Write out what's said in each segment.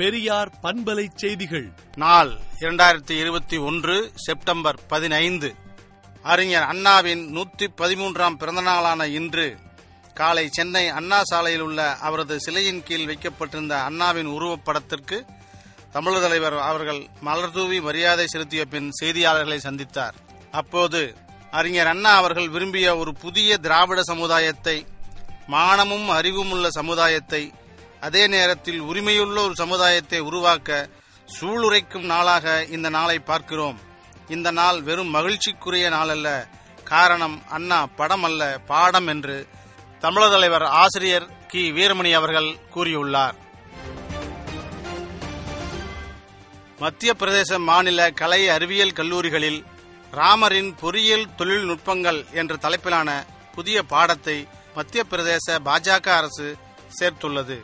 பெரியார் பண்பலை செய்திகள். நாள் இரண்டாயிரத்தி இருபத்தி ஒன்று செப்டம்பர் பதினைந்து. அறிஞர் அண்ணாவின் நூற்றி பதிமூன்றாம் பிறந்த நாளான இன்று காலை சென்னை அண்ணா சாலையில் உள்ள அவரது சிலையின் கீழ் வைக்கப்பட்டிருந்த அண்ணாவின் உருவப்படத்திற்கு தமிழர் தலைவர் அவர்கள் மலர்தூவி மரியாதை செலுத்திய பின் செய்தியாளர்களை சந்தித்தார். அப்போது அறிஞர் அண்ணா அவர்கள் விரும்பிய ஒரு புதிய திராவிட சமுதாயத்தை மானமும் அறிவும் உள்ள சமுதாயத்தை அதே நேரத்தில் உரிமையுள்ள ஒரு சமுதாயத்தை உருவாக்க சூளுரைக்கும் நாளாக இந்த நாளை பார்க்கிறோம். இந்த நாள் வெறும் மகிழ்ச்சிக்குரிய நாள் அல்ல காரணம் அண்ணா படம் அல்ல பாடம் என்று தமிழர் தலைவர் ஆசிரியர் கி. வீரமணி அவர்கள் கூறியுள்ளார். மத்திய பிரதேச மாநில கலை அறிவியல் கல்லூரிகளில் ராமரின் பொறியியல் தொழில்நுட்பங்கள் என்ற தலைப்பிலான புதிய பாடத்தை மத்திய பிரதேச பாஜக அரசு சேர்த்துள்ளது.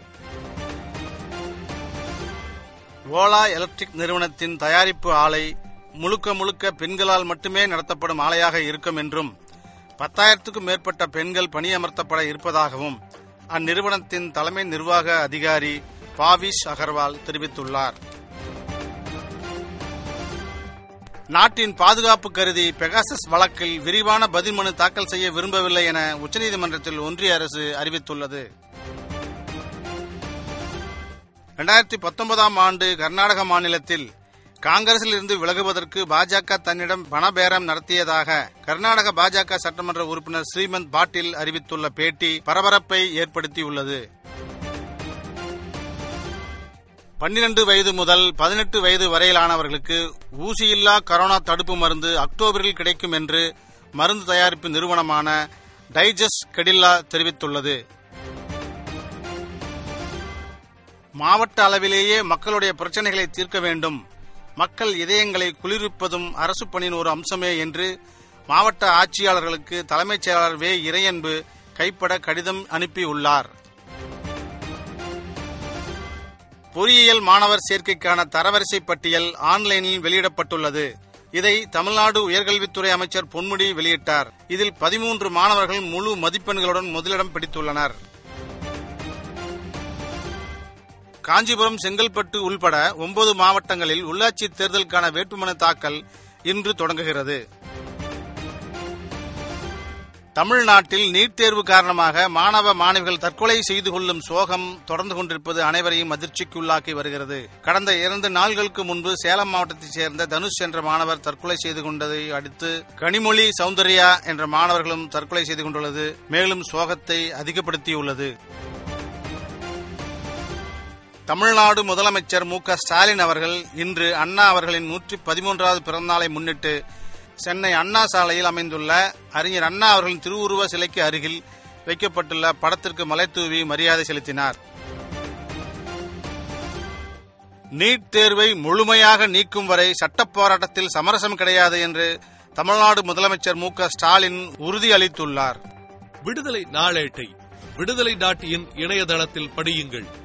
ஓலா எலக்ட்ரிக் நிறுவனத்தின் தயாரிப்பு ஆலை முழுக்க முழுக்க பெண்களால் மட்டுமே நடத்தப்படும் ஆலையாக இருக்கும் என்றும் பத்தாயிரத்துக்கும் மேற்பட்ட பெண்கள் பணியமர்த்தப்பட இருப்பதாகவும் அந்நிறுவனத்தின் தலைமை நிர்வாக அதிகாரி பாவிஷ் அகர்வால் தெரிவித்துள்ளார். நாட்டின் பாதுகாப்பு கருதி பெகாசஸ் வழக்கில் விரிவான பதில் மனு தாக்கல் செய்ய விரும்பவில்லை என உச்சநீதிமன்றத்தில் ஒன்றிய அரசு அறிவித்துள்ளது. இரண்டாயிரத்தி பத்தொன்பதாம் ஆண்டு கர்நாடக மாநிலத்தில் காங்கிரசில் இருந்து விலகுவதற்கு பாஜக தன்னிடம் பணபேரம் நடத்தியதாக கர்நாடக பாஜக சட்டமன்ற உறுப்பினர் ஸ்ரீமந்த் பாட்டீல் அறிவித்துள்ள பேட்டி பரபரப்பை ஏற்படுத்தியுள்ளது. பன்னிரண்டு வயது முதல் பதினெட்டு வயது வரையிலானவர்களுக்கு ஊசியில்லா கரோனா தடுப்பு மருந்து அக்டோபரில் கிடைக்கும் என்று மருந்து தயாரிப்பு நிறுவனமான டைஜஸ் கெடில்லா தெரிவித்துள்ளது. மாவட்ட அளவிலேயே மக்களுடைய பிரச்சனைகளை தீர்க்க வேண்டும். மக்கள் இதயங்களை குளிர்விப்பதும் அரசு பணியின் ஒரு அம்சமே என்று மாவட்ட ஆட்சியாளர்களுக்கு தலைமைச் செயலாளர் வே. இறையன்பு கைப்பட கடிதம் அனுப்பியுள்ளார். பொறியியல் மாணவர் சேர்க்கைக்கான தரவரிசை பட்டியல் ஆன்லைனில் வெளியிடப்பட்டுள்ளது. இதை தமிழ்நாடு உயர்கல்வித்துறை அமைச்சர் பொன்முடி வெளியிட்டார். இதில் பதிமூன்று மாணவர்கள் முழு மதிப்பெண்களுடன் முதலிடம் பிடித்துள்ளனர். காஞ்சிபுரம் செங்கல்பட்டு உள்பட ஒன்பது மாவட்டங்களில் உள்ளாட்சி தேர்தலுக்கான வேட்புமனு தாக்கல் இன்று தொடங்குகிறது. தமிழ்நாட்டில் நீட் தேர்வு காரணமாக மாணவ மாணவிகள் தற்கொலை செய்து கொள்ளும் சோகம் தொடர்ந்து கொண்டிருப்பது அனைவரையும் அதிர்ச்சிக்குள்ளாக்கி வருகிறது. கடந்த இரண்டு நாள்களுக்கு முன்பு சேலம் மாவட்டத்தைச் சேர்ந்த தனுஷ் என்ற மாணவர் தற்கொலை செய்து கொண்டதை அடுத்து கனிமொழி சௌந்தர்யா என்ற மாணவர்களும் தற்கொலை செய்து கொண்டுள்ளது. மேலும் சோகத்தை அதிகப்படுத்தியுள்ளது. தமிழ்நாடு முதலமைச்சர் மு க ஸ்டாலின் அவர்கள் இன்று அண்ணா அவர்களின் நூற்றி பதிமூன்றாவது பிறந்தநாளை முன்னிட்டு சென்னை அண்ணா சாலையில் அமைந்துள்ள அறிஞர் அண்ணா அவர்களின் திருவுருவ சிலைக்கு அருகில் வைக்கப்பட்டுள்ள படத்திற்கு மலைத்தூவி மரியாதை செலுத்தினார். நீட் தேர்வை முழுமையாக நீக்கும் வரை சட்டப் போராட்டத்தில் சமரசம் கிடையாது என்று தமிழ்நாடு முதலமைச்சர் மு க ஸ்டாலின் உறுதியளித்துள்ளார். விடுதலை நாளேட்டை விடுதலை டாட் இன் இணையதளத்தில் படியுங்கள்.